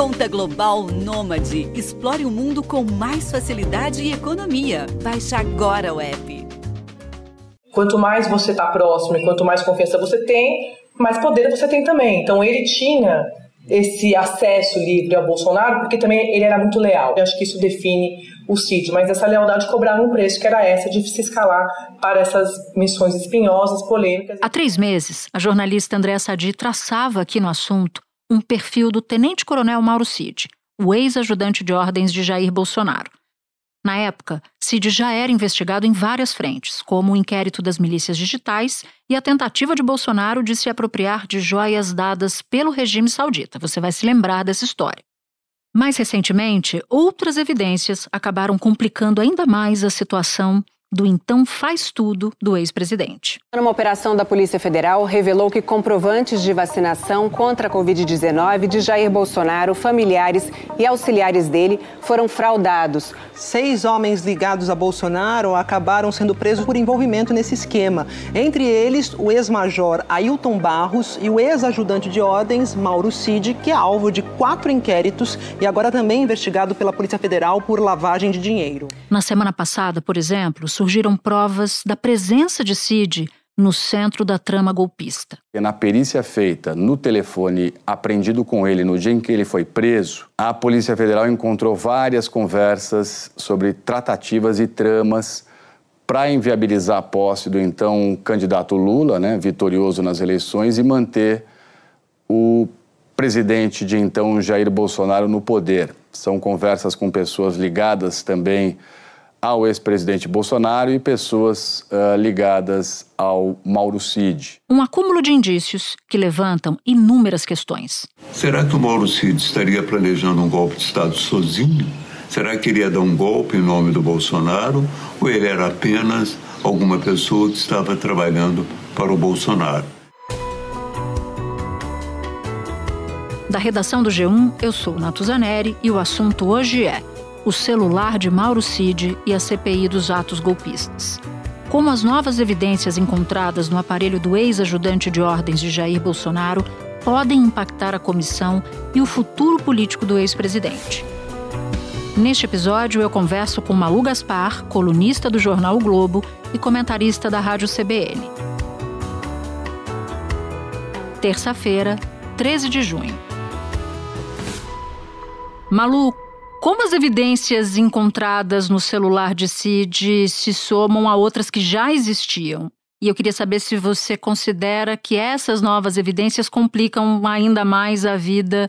Conta Global Nômade. Explore o mundo com mais facilidade e economia. Baixe agora o app. Quanto mais você está próximo e quanto mais confiança você tem, mais poder você tem também. Então ele tinha esse acesso livre ao Bolsonaro porque também ele era muito leal. Eu acho que isso define o Cid, mas essa lealdade cobrava um preço que era essa de se escalar para essas missões espinhosas, polêmicas. Há três meses, a jornalista Andréa Sadi traçava aqui no assunto um perfil do tenente-coronel Mauro Cid, o ex-ajudante de ordens de Jair Bolsonaro. Na época, Cid já era investigado em várias frentes, como o inquérito das milícias digitais e a tentativa de Bolsonaro de se apropriar de joias dadas pelo regime saudita. Você vai se lembrar dessa história. Mais recentemente, outras evidências acabaram complicando ainda mais a situação do então faz tudo do ex-presidente. Uma operação da Polícia Federal revelou que comprovantes de vacinação contra a Covid-19 de Jair Bolsonaro, familiares e auxiliares dele foram fraudados. Seis homens ligados a Bolsonaro acabaram sendo presos por envolvimento nesse esquema. Entre eles, o ex-major Ailton Barros e o ex-ajudante de ordens Mauro Cid, que é alvo de quatro inquéritos e agora também investigado pela Polícia Federal por lavagem de dinheiro. Na semana passada, por exemplo, surgiram provas da presença de Cid no centro da trama golpista. Na perícia feita no telefone apreendido com ele no dia em que ele foi preso, a Polícia Federal encontrou várias conversas sobre tratativas e tramas para inviabilizar a posse do então candidato Lula, né, vitorioso nas eleições, e manter o presidente de então Jair Bolsonaro no poder. São conversas com pessoas ligadas também ao ex-presidente Bolsonaro e pessoas uh, ligadas ao Mauro Cid. Um acúmulo de indícios que levantam inúmeras questões. Será que o Mauro Cid estaria planejando um golpe de Estado sozinho? Será que iria dar um golpe em nome do Bolsonaro? Ou ele era apenas alguma pessoa que estava trabalhando para o Bolsonaro? Da redação do G1, eu sou Natuzaneri e o assunto hoje é o celular de Mauro Cid e a CPI dos atos golpistas. Como as novas evidências encontradas no aparelho do ex-ajudante de ordens de Jair Bolsonaro podem impactar a comissão e o futuro político do ex-presidente. Neste episódio, eu converso com Malu Gaspar, colunista do jornal o Globo e comentarista da Rádio CBN. Terça-feira, 13 de junho. Malu, como as evidências encontradas no celular de Cid se somam a outras que já existiam? E eu queria saber se você considera que essas novas evidências complicam ainda mais a vida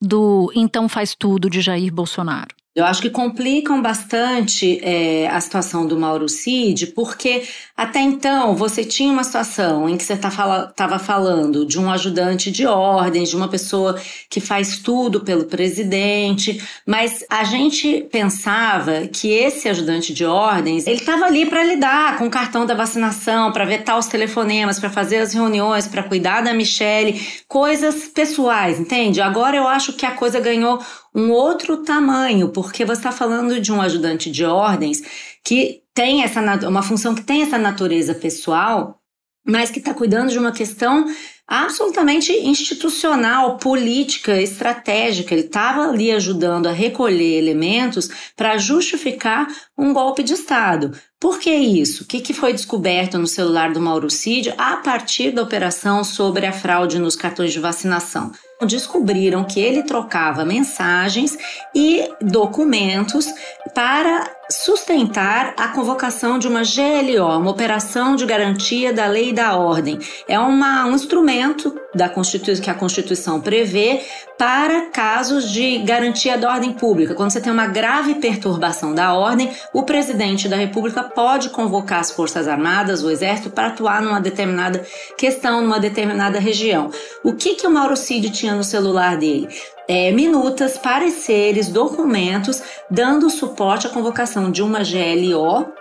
do então faz tudo de Jair Bolsonaro. Eu acho que complicam bastante é, a situação do Mauro Cid, porque até então você tinha uma situação em que você estava tá falando de um ajudante de ordens, de uma pessoa que faz tudo pelo presidente, mas a gente pensava que esse ajudante de ordens ele estava ali para lidar com o cartão da vacinação, para vetar os telefonemas, para fazer as reuniões, para cuidar da Michelle, coisas pessoais, entende? Agora eu acho que a coisa ganhou um outro tamanho, porque você está falando de um ajudante de ordens que tem essa uma função que tem essa natureza pessoal, mas que está cuidando de uma questão absolutamente institucional, política, estratégica. Ele estava ali ajudando a recolher elementos para justificar um golpe de Estado. Por que isso? O que, que foi descoberto no celular do Mauro Cid a partir da operação sobre a fraude nos cartões de vacinação? Descobriram que ele trocava mensagens e documentos para sustentar a convocação de uma GLO, uma operação de garantia da lei e da ordem. É uma, um instrumento da Constituição que a Constituição prevê para casos de garantia da ordem pública. Quando você tem uma grave perturbação da ordem, o presidente da República pode convocar as Forças Armadas, o Exército, para atuar numa determinada questão, numa determinada região. O que, que o Mauro Cid tinha no celular dele? É, minutas, pareceres, documentos dando suporte à convocação de uma GLO.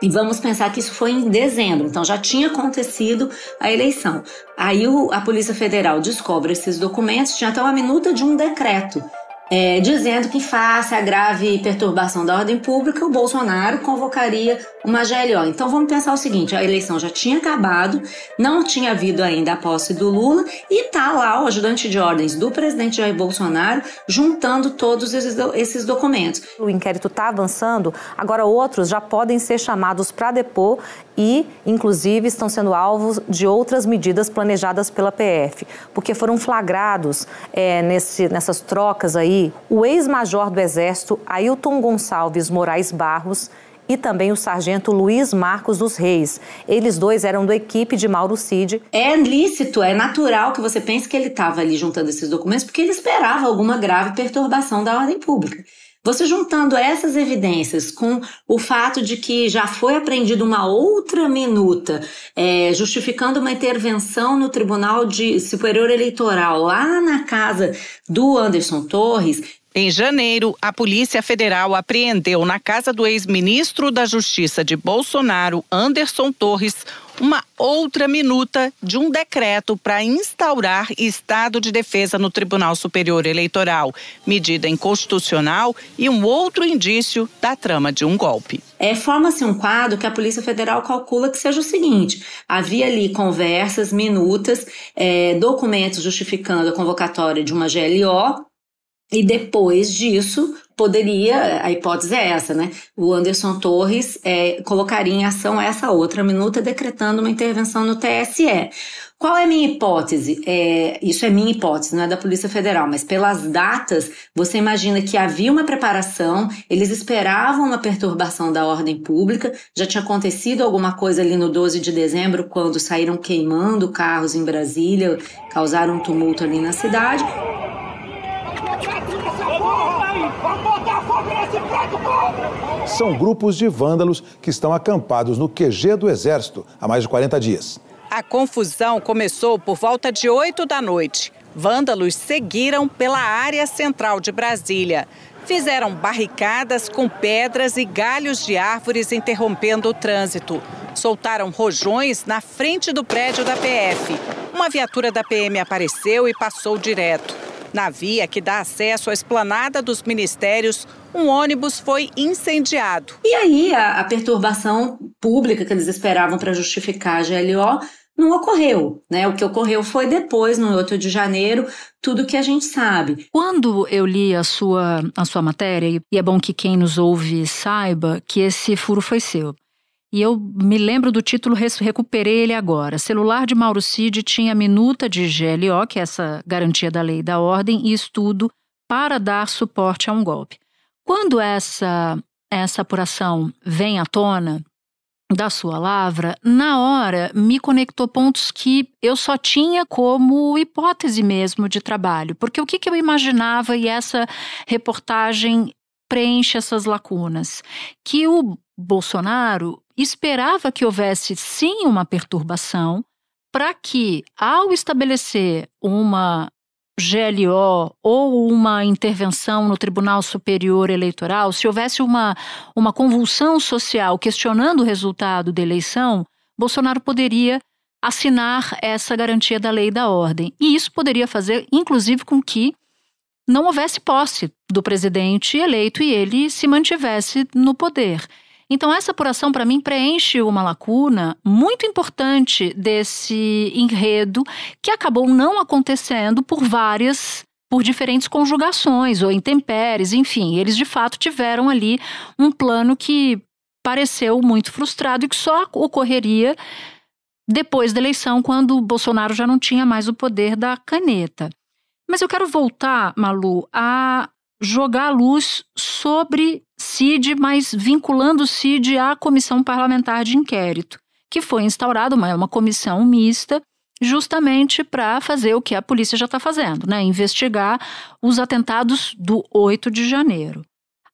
E vamos pensar que isso foi em dezembro, então já tinha acontecido a eleição. Aí o, a Polícia Federal descobre esses documentos, tinha até uma minuta de um decreto é, dizendo que, face à grave perturbação da ordem pública, o Bolsonaro convocaria uma GLO. Então vamos pensar o seguinte: a eleição já tinha acabado, não tinha havido ainda a posse do Lula, e tá lá o ajudante de ordens do presidente Jair Bolsonaro juntando todos esses, esses documentos. O inquérito está avançando, agora outros já podem ser chamados para depor e, inclusive, estão sendo alvos de outras medidas planejadas pela PF, porque foram flagrados é, nesse, nessas trocas aí o ex-major do Exército Ailton Gonçalves Moraes Barros e também o sargento Luiz Marcos dos Reis. Eles dois eram da equipe de Mauro Cid. É lícito, é natural que você pense que ele estava ali juntando esses documentos porque ele esperava alguma grave perturbação da ordem pública. Você juntando essas evidências com o fato de que já foi apreendida uma outra minuta, é, justificando uma intervenção no Tribunal de Superior Eleitoral lá na casa do Anderson Torres, em janeiro, a Polícia Federal apreendeu na casa do ex-ministro da Justiça de Bolsonaro, Anderson Torres, uma outra minuta de um decreto para instaurar estado de defesa no Tribunal Superior Eleitoral, medida inconstitucional e um outro indício da trama de um golpe. É, Forma-se um quadro que a Polícia Federal calcula que seja o seguinte: havia ali conversas, minutas, é, documentos justificando a convocatória de uma GLO e depois disso, poderia, a hipótese é essa, né? O Anderson Torres é, colocaria em ação essa outra minuta, decretando uma intervenção no TSE. Qual é a minha hipótese? É, isso é minha hipótese, não é da Polícia Federal, mas pelas datas, você imagina que havia uma preparação, eles esperavam uma perturbação da ordem pública, já tinha acontecido alguma coisa ali no 12 de dezembro, quando saíram queimando carros em Brasília, causaram um tumulto ali na cidade. São grupos de vândalos que estão acampados no QG do Exército há mais de 40 dias. A confusão começou por volta de 8 da noite. Vândalos seguiram pela área central de Brasília. Fizeram barricadas com pedras e galhos de árvores interrompendo o trânsito. Soltaram rojões na frente do prédio da PF. Uma viatura da PM apareceu e passou direto. Na via que dá acesso à esplanada dos ministérios, um ônibus foi incendiado. E aí a, a perturbação pública que eles esperavam para justificar a GLO não ocorreu, né? O que ocorreu foi depois, no 8 de janeiro, tudo que a gente sabe. Quando eu li a sua, a sua matéria, e é bom que quem nos ouve saiba que esse furo foi seu. E eu me lembro do título, recuperei ele agora. Celular de Mauro Cid tinha minuta de GLO, que é essa garantia da lei e da ordem, e estudo para dar suporte a um golpe. Quando essa, essa apuração vem à tona da sua lavra, na hora me conectou pontos que eu só tinha como hipótese mesmo de trabalho. Porque o que, que eu imaginava, e essa reportagem preenche essas lacunas, que o Bolsonaro esperava que houvesse sim uma perturbação para que, ao estabelecer uma GLO ou uma intervenção no Tribunal Superior Eleitoral, se houvesse uma, uma convulsão social questionando o resultado da eleição, Bolsonaro poderia assinar essa garantia da lei e da ordem. E isso poderia fazer, inclusive, com que não houvesse posse do presidente eleito e ele se mantivesse no poder. Então, essa apuração, para mim, preenche uma lacuna muito importante desse enredo que acabou não acontecendo por várias por diferentes conjugações ou intempéries, enfim, eles de fato tiveram ali um plano que pareceu muito frustrado e que só ocorreria depois da eleição, quando Bolsonaro já não tinha mais o poder da caneta. Mas eu quero voltar, Malu, a jogar a luz sobre CID, mas vinculando o CID à comissão parlamentar de inquérito, que foi instaurada uma, uma comissão mista justamente para fazer o que a polícia já está fazendo, né? investigar os atentados do 8 de janeiro.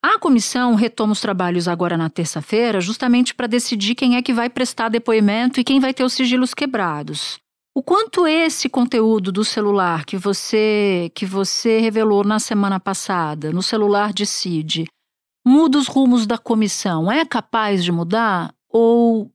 A comissão retoma os trabalhos agora na terça-feira, justamente para decidir quem é que vai prestar depoimento e quem vai ter os sigilos quebrados. O quanto esse conteúdo do celular que você que você revelou na semana passada, no celular de Cid, muda os rumos da comissão? É capaz de mudar ou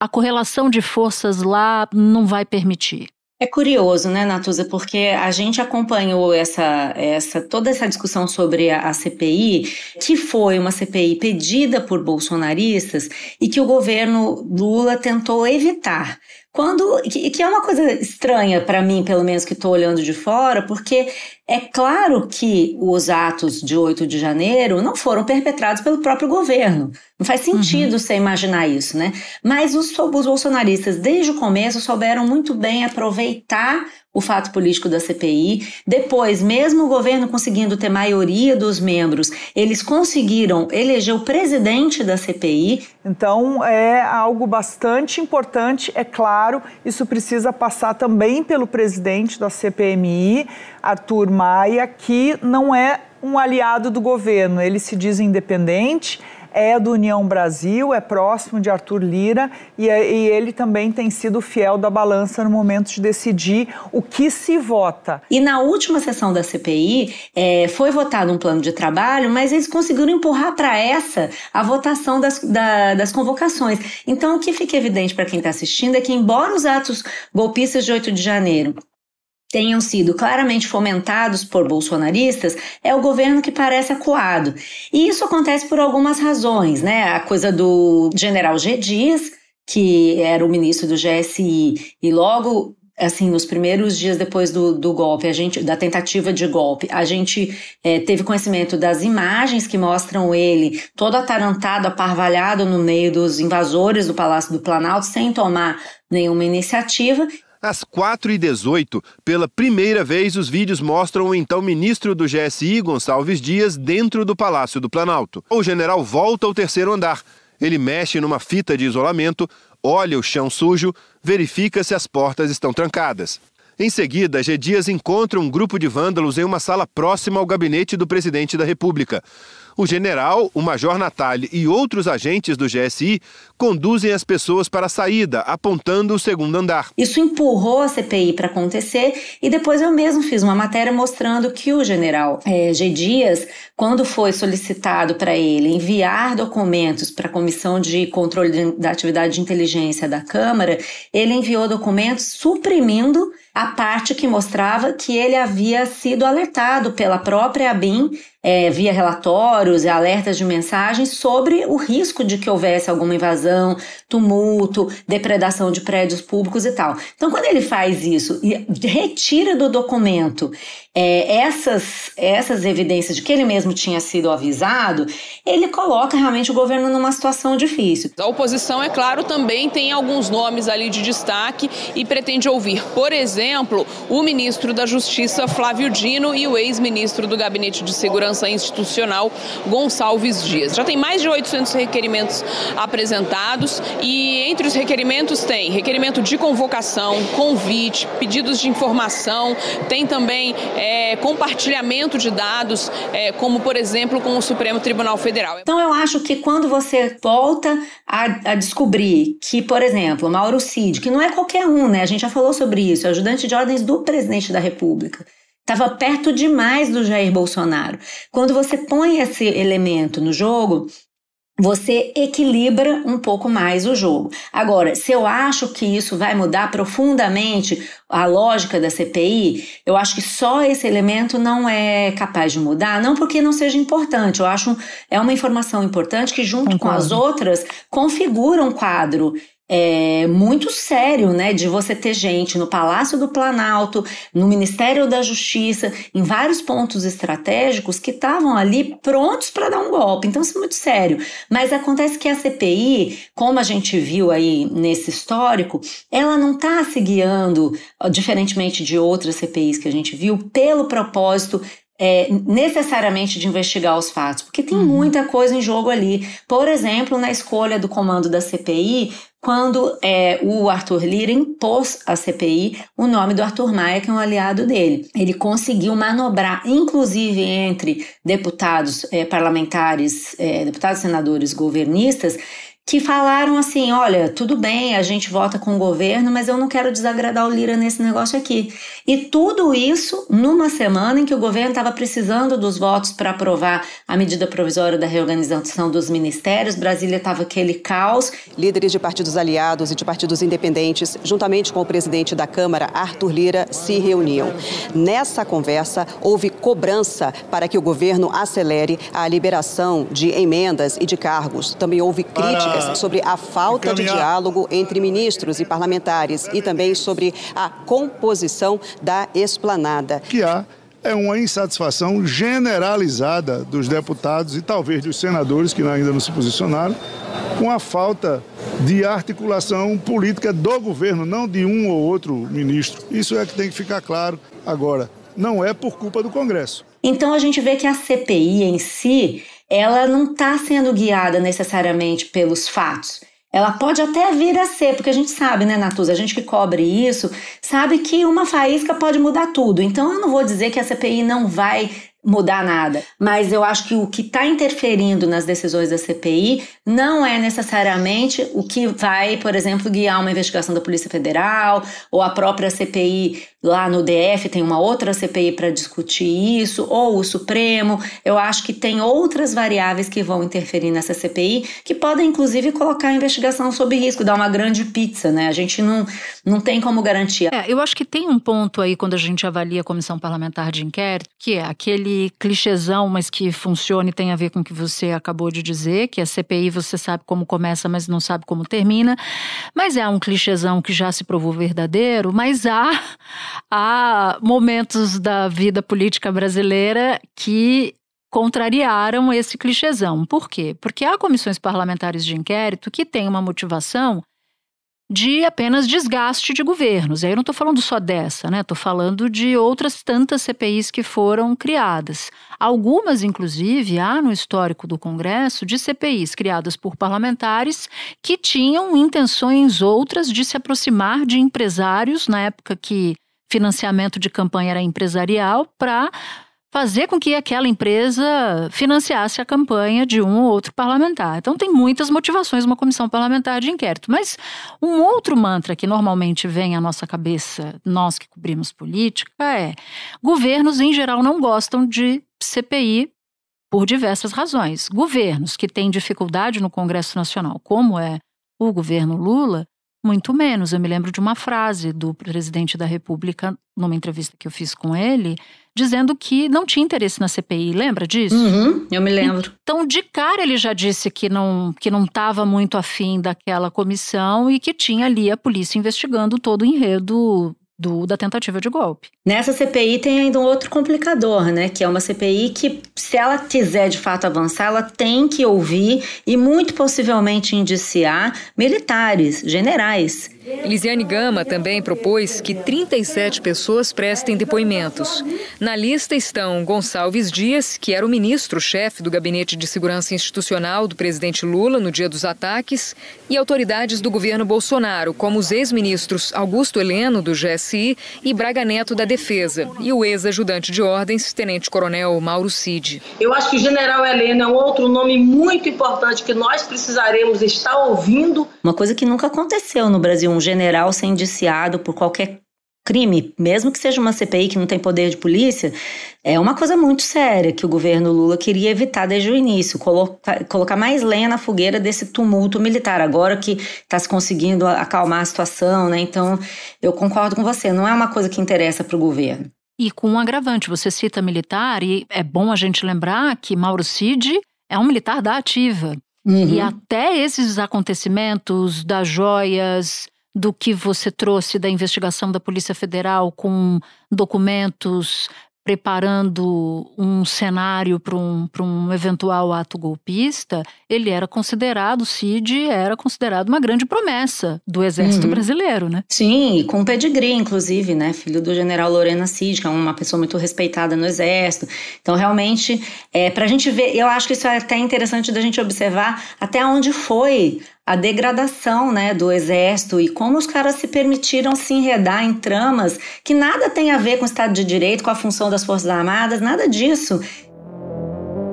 a correlação de forças lá não vai permitir? É curioso, né, Natuza, porque a gente acompanhou essa, essa toda essa discussão sobre a, a, CPI, que foi uma CPI pedida por bolsonaristas e que o governo Lula tentou evitar. Quando que, que é uma coisa estranha para mim, pelo menos que estou olhando de fora, porque é claro que os atos de 8 de janeiro não foram perpetrados pelo próprio governo. Não faz sentido uhum. você imaginar isso, né? Mas os, os bolsonaristas, desde o começo, souberam muito bem aproveitar o fato político da CPI. Depois, mesmo o governo conseguindo ter maioria dos membros, eles conseguiram eleger o presidente da CPI. Então, é algo bastante importante, é claro, isso precisa passar também pelo presidente da CPMI, Arthur Maia, que não é um aliado do governo, ele se diz independente é do União Brasil, é próximo de Arthur Lira e, é, e, ele também tem sido fiel da balança no momento de decidir o que se vota. E na última sessão da CPI é, foi votado um plano de trabalho, mas eles conseguiram empurrar para essa a votação das, da, das convocações. Então o que fica evidente para quem está assistindo é que, embora os atos golpistas de 8 de janeiro tenham sido claramente fomentados por bolsonaristas, é o governo que parece acuado. E isso acontece por algumas razões, né? A coisa do general G. Dias, que era o ministro do GSI, e logo assim, nos primeiros dias depois do, do golpe, a gente, da tentativa de golpe, a gente é, teve conhecimento das imagens que mostram ele todo atarantado, aparvalhado no meio dos invasores do Palácio do Planalto, sem tomar nenhuma iniciativa, às 4h18, pela primeira vez, os vídeos mostram o então ministro do GSI, Gonçalves Dias, dentro do Palácio do Planalto. O general volta ao terceiro andar. Ele mexe numa fita de isolamento, olha o chão sujo, verifica se as portas estão trancadas. Em seguida, G. Dias encontra um grupo de vândalos em uma sala próxima ao gabinete do presidente da República. O general, o major Natália e outros agentes do GSI conduzem as pessoas para a saída, apontando o segundo andar. Isso empurrou a CPI para acontecer e depois eu mesmo fiz uma matéria mostrando que o general é, G. Dias, quando foi solicitado para ele enviar documentos para a Comissão de Controle da Atividade de Inteligência da Câmara, ele enviou documentos suprimindo a parte que mostrava que ele havia sido alertado pela própria ABIN é, via relatórios e alertas de mensagens sobre o risco de que houvesse alguma invasão, tumulto, depredação de prédios públicos e tal. Então, quando ele faz isso e retira do documento é, essas, essas evidências de que ele mesmo tinha sido avisado, ele coloca realmente o governo numa situação difícil. A oposição, é claro, também tem alguns nomes ali de destaque e pretende ouvir, por exemplo, o ministro da Justiça, Flávio Dino, e o ex-ministro do Gabinete de Segurança Institucional, Gonçalves Dias. Já tem mais de 800 requerimentos apresentados e entre os requerimentos tem requerimento de convocação, convite, pedidos de informação, tem também. É, é, compartilhamento de dados, é, como por exemplo com o Supremo Tribunal Federal. Então eu acho que quando você volta a, a descobrir que, por exemplo, Mauro Cid, que não é qualquer um, né? A gente já falou sobre isso, é ajudante de ordens do presidente da República. Estava perto demais do Jair Bolsonaro. Quando você põe esse elemento no jogo, você equilibra um pouco mais o jogo. Agora, se eu acho que isso vai mudar profundamente a lógica da CPI, eu acho que só esse elemento não é capaz de mudar, não porque não seja importante, eu acho é uma informação importante que junto Concordo. com as outras configura um quadro é, muito sério, né, de você ter gente no Palácio do Planalto, no Ministério da Justiça, em vários pontos estratégicos que estavam ali prontos para dar um golpe. Então isso é muito sério. Mas acontece que a CPI, como a gente viu aí nesse histórico, ela não está se guiando, diferentemente de outras CPIs que a gente viu, pelo propósito é, necessariamente de investigar os fatos, porque tem uhum. muita coisa em jogo ali. Por exemplo, na escolha do comando da CPI, quando é, o Arthur Lira impôs à CPI o nome do Arthur Maia, que é um aliado dele. Ele conseguiu manobrar, inclusive entre deputados é, parlamentares, é, deputados senadores governistas, que falaram assim: olha, tudo bem, a gente vota com o governo, mas eu não quero desagradar o Lira nesse negócio aqui. E tudo isso numa semana em que o governo estava precisando dos votos para aprovar a medida provisória da reorganização dos ministérios, Brasília estava aquele caos. Líderes de partidos aliados e de partidos independentes, juntamente com o presidente da Câmara, Arthur Lira, se reuniam. Nessa conversa, houve cobrança para que o governo acelere a liberação de emendas e de cargos. Também houve críticas sobre a falta de diálogo entre ministros e parlamentares e também sobre a composição da esplanada. Que há é uma insatisfação generalizada dos deputados e talvez dos senadores que ainda não se posicionaram com a falta de articulação política do governo, não de um ou outro ministro. Isso é que tem que ficar claro agora. Não é por culpa do Congresso. Então a gente vê que a CPI em si, ela não está sendo guiada necessariamente pelos fatos. Ela pode até vir a ser, porque a gente sabe, né, Natuza, a gente que cobre isso, sabe que uma faísca pode mudar tudo. Então eu não vou dizer que a CPI não vai mudar nada. Mas eu acho que o que está interferindo nas decisões da CPI não é necessariamente o que vai, por exemplo, guiar uma investigação da Polícia Federal ou a própria CPI lá no DF tem uma outra CPI para discutir isso, ou o Supremo. Eu acho que tem outras variáveis que vão interferir nessa CPI, que podem inclusive colocar a investigação sob risco, dar uma grande pizza, né? A gente não, não tem como garantir. É, eu acho que tem um ponto aí quando a gente avalia a comissão parlamentar de inquérito, que é aquele clichêzão, mas que funciona e tem a ver com o que você acabou de dizer, que a CPI você sabe como começa, mas não sabe como termina. Mas é um clichêzão que já se provou verdadeiro, mas há há momentos da vida política brasileira que contrariaram esse clichêzão. Por quê? Porque há comissões parlamentares de inquérito que têm uma motivação de apenas desgaste de governos. E aí eu não estou falando só dessa, né? Estou falando de outras tantas CPIs que foram criadas. Algumas, inclusive, há no histórico do Congresso de CPIs criadas por parlamentares que tinham intenções outras de se aproximar de empresários na época que financiamento de campanha era empresarial para fazer com que aquela empresa financiasse a campanha de um ou outro parlamentar. Então tem muitas motivações uma comissão parlamentar de inquérito. Mas um outro mantra que normalmente vem à nossa cabeça, nós que cobrimos política, é: governos em geral não gostam de CPI por diversas razões. Governos que têm dificuldade no Congresso Nacional, como é o governo Lula, muito menos. Eu me lembro de uma frase do presidente da República, numa entrevista que eu fiz com ele, dizendo que não tinha interesse na CPI. Lembra disso? Uhum, eu me lembro. Então, de cara, ele já disse que não que não estava muito afim daquela comissão e que tinha ali a polícia investigando todo o enredo do, da tentativa de golpe. Nessa CPI tem ainda um outro complicador, né? Que é uma CPI que, se ela quiser de fato avançar, ela tem que ouvir e muito possivelmente indiciar militares, generais. Lisiane Gama também propôs que 37 pessoas prestem depoimentos. Na lista estão Gonçalves Dias, que era o ministro-chefe do Gabinete de Segurança Institucional do presidente Lula no dia dos ataques, e autoridades do governo Bolsonaro, como os ex-ministros Augusto Heleno, do GSI, e Braga Neto, da Defesa, e o ex-ajudante de ordens, tenente-coronel Mauro Cid. Eu acho que o general Heleno é um outro nome muito importante que nós precisaremos estar ouvindo. Uma coisa que nunca aconteceu no Brasil um general ser indiciado por qualquer crime, mesmo que seja uma CPI que não tem poder de polícia, é uma coisa muito séria que o governo Lula queria evitar desde o início, colocar, colocar mais lenha na fogueira desse tumulto militar, agora que está se conseguindo acalmar a situação, né? Então, eu concordo com você, não é uma coisa que interessa para o governo. E com um agravante, você cita militar, e é bom a gente lembrar que Mauro Cid é um militar da ativa. Uhum. E até esses acontecimentos das joias, do que você trouxe da investigação da Polícia Federal com documentos preparando um cenário para um, um eventual ato golpista, ele era considerado, Cid era considerado uma grande promessa do exército uhum. brasileiro, né? Sim, com pedigree, inclusive, né? Filho do general Lorena Cid, que é uma pessoa muito respeitada no exército. Então, realmente, é, para a gente ver, eu acho que isso é até interessante da gente observar até onde foi a degradação né, do exército e como os caras se permitiram se enredar em tramas que nada tem a ver com o Estado de Direito, com a função das Forças Armadas, nada disso.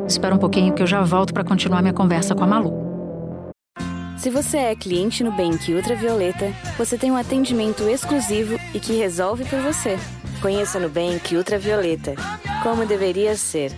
Espera um pouquinho que eu já volto para continuar minha conversa com a Malu. Se você é cliente Nubank Ultravioleta, você tem um atendimento exclusivo e que resolve por você. Conheça Nubank Ultravioleta. Como deveria ser.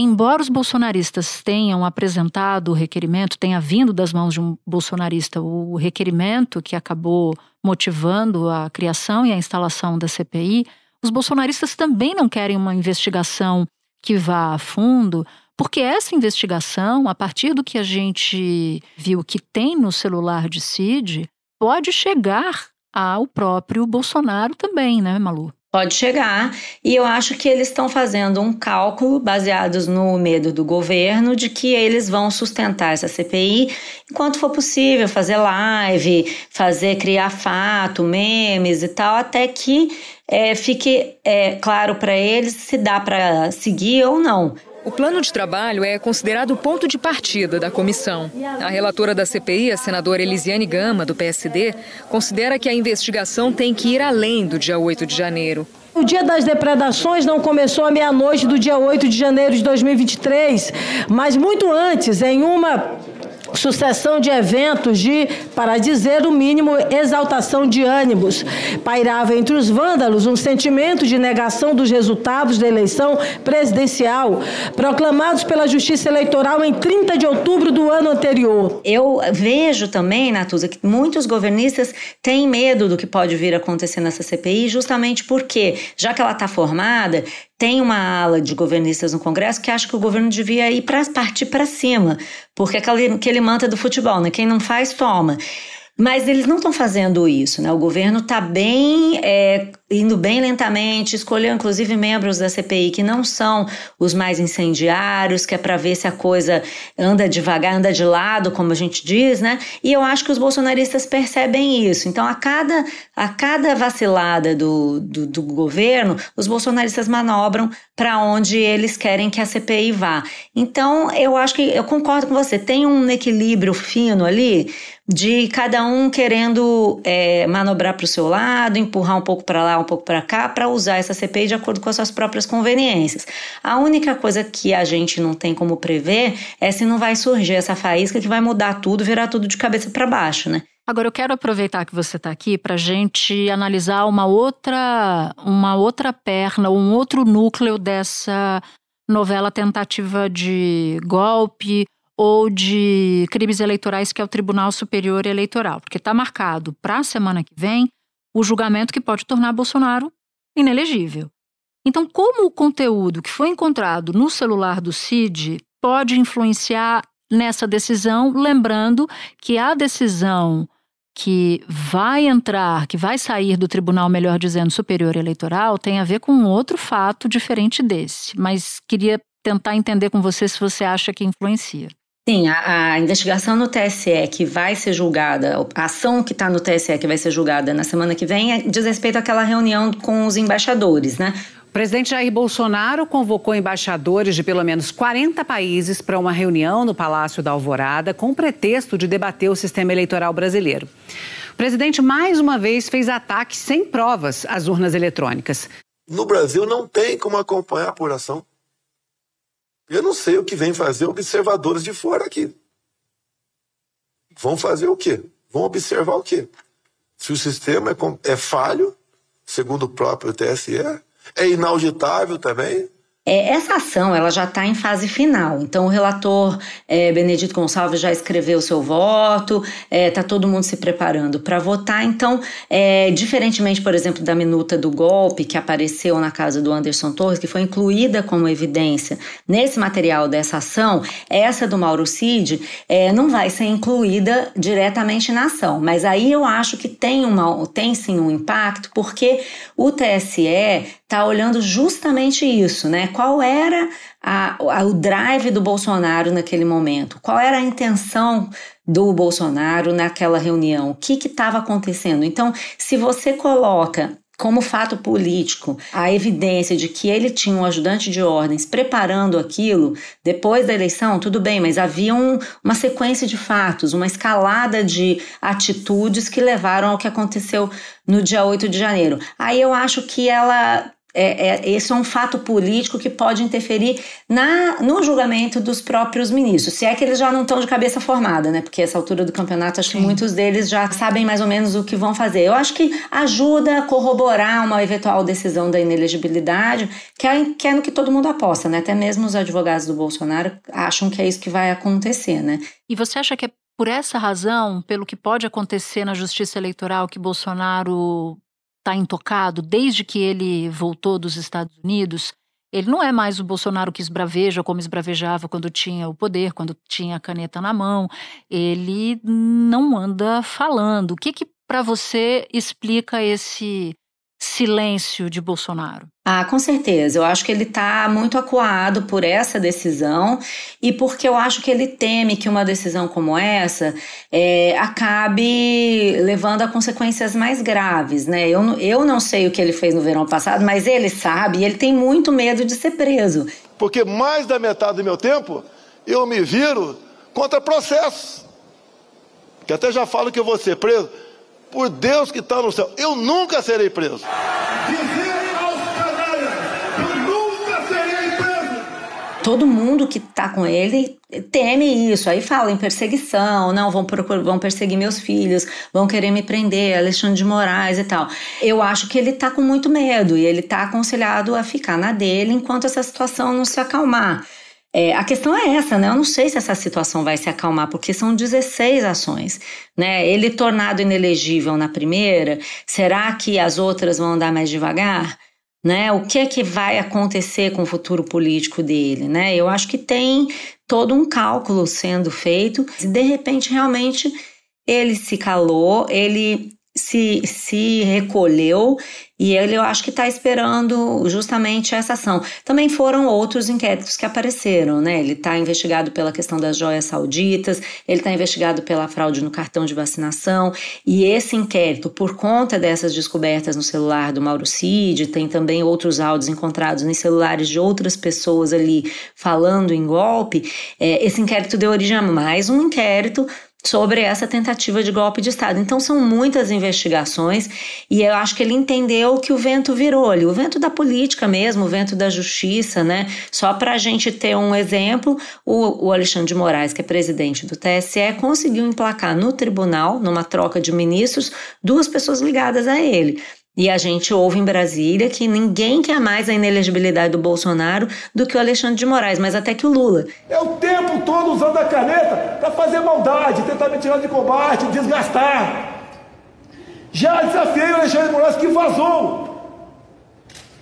Embora os bolsonaristas tenham apresentado o requerimento, tenha vindo das mãos de um bolsonarista o requerimento que acabou motivando a criação e a instalação da CPI, os bolsonaristas também não querem uma investigação que vá a fundo, porque essa investigação, a partir do que a gente viu que tem no celular de Cid, pode chegar ao próprio Bolsonaro também, né, Malu? Pode chegar, e eu acho que eles estão fazendo um cálculo baseados no medo do governo de que eles vão sustentar essa CPI enquanto for possível, fazer live, fazer criar fato, memes e tal, até que é, fique é, claro para eles se dá para seguir ou não. O plano de trabalho é considerado o ponto de partida da comissão. A relatora da CPI, a senadora Elisiane Gama, do PSD, considera que a investigação tem que ir além do dia 8 de janeiro. O dia das depredações não começou à meia-noite do dia 8 de janeiro de 2023, mas muito antes, em uma sucessão de eventos de, para dizer o mínimo, exaltação de ânimos. Pairava entre os vândalos um sentimento de negação dos resultados da eleição presidencial, proclamados pela Justiça Eleitoral em 30 de outubro do ano anterior. Eu vejo também, Natuza, que muitos governistas têm medo do que pode vir a acontecer nessa CPI, justamente porque, já que ela está formada, tem uma ala de governistas no Congresso que acha que o governo devia ir para partir para cima, porque aquele, aquele manta do futebol, né? Quem não faz, toma. Mas eles não estão fazendo isso, né? O governo está bem, é, indo bem lentamente, escolheu inclusive membros da CPI que não são os mais incendiários, que é para ver se a coisa anda devagar, anda de lado, como a gente diz, né? E eu acho que os bolsonaristas percebem isso. Então, a cada, a cada vacilada do, do, do governo, os bolsonaristas manobram para onde eles querem que a CPI vá. Então, eu acho que eu concordo com você, tem um equilíbrio fino ali de cada um querendo é, manobrar para o seu lado, empurrar um pouco para lá, um pouco para cá, para usar essa CPI de acordo com as suas próprias conveniências. A única coisa que a gente não tem como prever é se não vai surgir essa faísca que vai mudar tudo, virar tudo de cabeça para baixo, né? Agora eu quero aproveitar que você está aqui para a gente analisar uma outra, uma outra perna, um outro núcleo dessa novela tentativa de golpe ou de crimes eleitorais, que é o Tribunal Superior Eleitoral, porque está marcado para a semana que vem o julgamento que pode tornar Bolsonaro inelegível. Então, como o conteúdo que foi encontrado no celular do Cid pode influenciar nessa decisão, lembrando que a decisão que vai entrar, que vai sair do tribunal, melhor dizendo, superior eleitoral, tem a ver com outro fato diferente desse. Mas queria tentar entender com você se você acha que influencia. Sim, a, a, investigação no TSE que vai ser julgada, a ação que está no TSE que vai ser julgada na semana que vem, é, diz respeito àquela reunião com os embaixadores, né? O presidente Jair Bolsonaro convocou embaixadores de pelo menos 40 países para uma reunião no Palácio da Alvorada com o pretexto de debater o sistema eleitoral brasileiro. O presidente mais uma vez fez ataques sem provas às urnas eletrônicas. No Brasil não tem como acompanhar a apuração. Eu não sei o que vem fazer observadores de fora aqui. Vão fazer o quê? Vão observar o quê? Se o sistema é, é falho, segundo o próprio TSE, é inauditável também, é, essa ação ela já está em fase final. Então o relator é, Benedito Gonçalves já escreveu seu voto, está é, tá todo mundo se preparando para votar. Então, é, diferentemente, por exemplo, da minuta do golpe que apareceu na casa do Anderson Torres, que foi incluída como evidência nesse material dessa ação, essa do Mauro Cid é, não vai ser incluída diretamente na ação. Mas aí eu acho que tem, uma, tem sim um impacto, porque o TSE está olhando justamente isso, né? Qual era a, a, o drive do Bolsonaro naquele momento, qual era a intenção do Bolsonaro naquela reunião, o que estava acontecendo. Então, se você coloca como fato político a evidência de que ele tinha um ajudante de ordens preparando aquilo depois da eleição, tudo bem, mas havia um, uma sequência de fatos, uma escalada de atitudes que levaram ao que aconteceu no dia 8 de janeiro. Aí eu acho que ela é, é, esse é um fato político que pode interferir na, no julgamento dos próprios ministros, se é que eles já não estão de cabeça formada, né? Porque essa altura do campeonato, acho Sim. que muitos deles já sabem mais ou menos o que vão fazer. Eu acho que ajuda a corroborar uma eventual decisão da inelegibilidade, que é, que é no que todo mundo aposta, né? Até mesmo os advogados do Bolsonaro acham que é isso que vai acontecer, né? E você acha que é por essa razão, pelo que pode acontecer na justiça eleitoral, que Bolsonaro está intocado desde que ele voltou dos Estados Unidos. Ele não é mais o Bolsonaro que esbraveja como esbravejava quando tinha o poder, quando tinha a caneta na mão. Ele não anda falando. O que, que para você explica esse silêncio de Bolsonaro? Ah, com certeza. Eu acho que ele está muito acuado por essa decisão e porque eu acho que ele teme que uma decisão como essa é, acabe levando a consequências mais graves, né? Eu, eu não sei o que ele fez no verão passado, mas ele sabe e ele tem muito medo de ser preso. Porque mais da metade do meu tempo eu me viro contra processos. Que até já falo que eu vou ser preso por Deus que está no céu, eu nunca serei preso. Todo mundo que está com ele teme isso, aí fala em perseguição, não, vão, procurar, vão perseguir meus filhos, vão querer me prender, Alexandre de Moraes e tal. Eu acho que ele está com muito medo e ele está aconselhado a ficar na dele enquanto essa situação não se acalmar. É, a questão é essa, né? Eu não sei se essa situação vai se acalmar, porque são 16 ações, né? Ele tornado inelegível na primeira, será que as outras vão andar mais devagar? Né? O que é que vai acontecer com o futuro político dele, né? Eu acho que tem todo um cálculo sendo feito. E de repente, realmente, ele se calou, ele se, se recolheu e ele eu acho que está esperando justamente essa ação. Também foram outros inquéritos que apareceram, né? Ele está investigado pela questão das joias sauditas, ele está investigado pela fraude no cartão de vacinação, e esse inquérito, por conta dessas descobertas no celular do Mauro Cid, tem também outros áudios encontrados em celulares de outras pessoas ali falando em golpe, é, esse inquérito deu origem a mais um inquérito sobre essa tentativa de golpe de Estado. Então são muitas investigações e eu acho que ele entendeu que o vento virou ali, o vento da política mesmo, o vento da justiça, né? Só para a gente ter um exemplo, o, o Alexandre de Moraes, que é presidente do TSE, conseguiu emplacar no tribunal, numa troca de ministros, duas pessoas ligadas a ele. E a gente ouve em Brasília que ninguém quer mais a inelegibilidade do Bolsonaro do que o Alexandre de Moraes, mas até que o Lula. É o tempo todo usando a caneta para fazer maldade, tentar me tirar de combate, desgastar. Já desafiei o Alexandre de Moraes que vazou.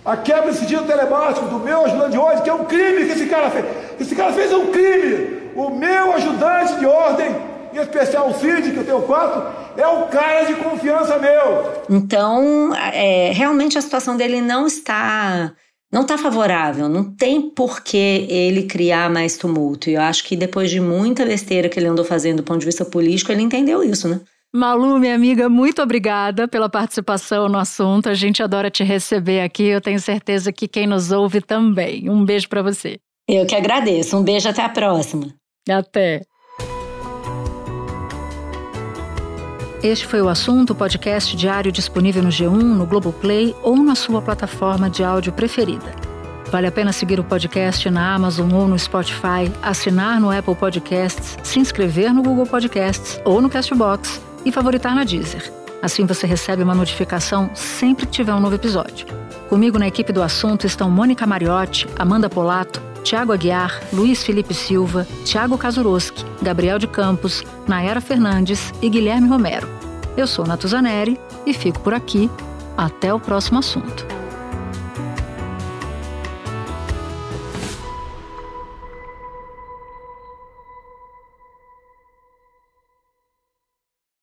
A quebra desse dia telemático do meu ajudante de ordem, que é um crime que esse cara fez. Esse cara fez um crime. O meu ajudante de ordem, em especial o Cid, que eu tenho quatro, é o cara de confiança meu. Então, é, realmente a situação dele não está não está favorável, não tem por que ele criar mais tumulto. E eu acho que depois de muita besteira que ele andou fazendo do ponto de vista político, ele entendeu isso, né? Malu, minha amiga, muito obrigada pela participação no assunto. A gente adora te receber aqui. Eu tenho certeza que quem nos ouve também. Um beijo para você. Eu que agradeço. Um beijo até a próxima. Até. Este foi o assunto, podcast diário disponível no G1, no Globoplay ou na sua plataforma de áudio preferida. Vale a pena seguir o podcast na Amazon ou no Spotify, assinar no Apple Podcasts, se inscrever no Google Podcasts ou no Castbox e favoritar na Deezer. Assim você recebe uma notificação sempre que tiver um novo episódio. Comigo na equipe do assunto estão Mônica Mariotti, Amanda Polato, Tiago Aguiar, Luiz Felipe Silva, Tiago Kazuroski, Gabriel de Campos, Nayara Fernandes e Guilherme Romero. Eu sou Natuzaneri e fico por aqui. Até o próximo assunto.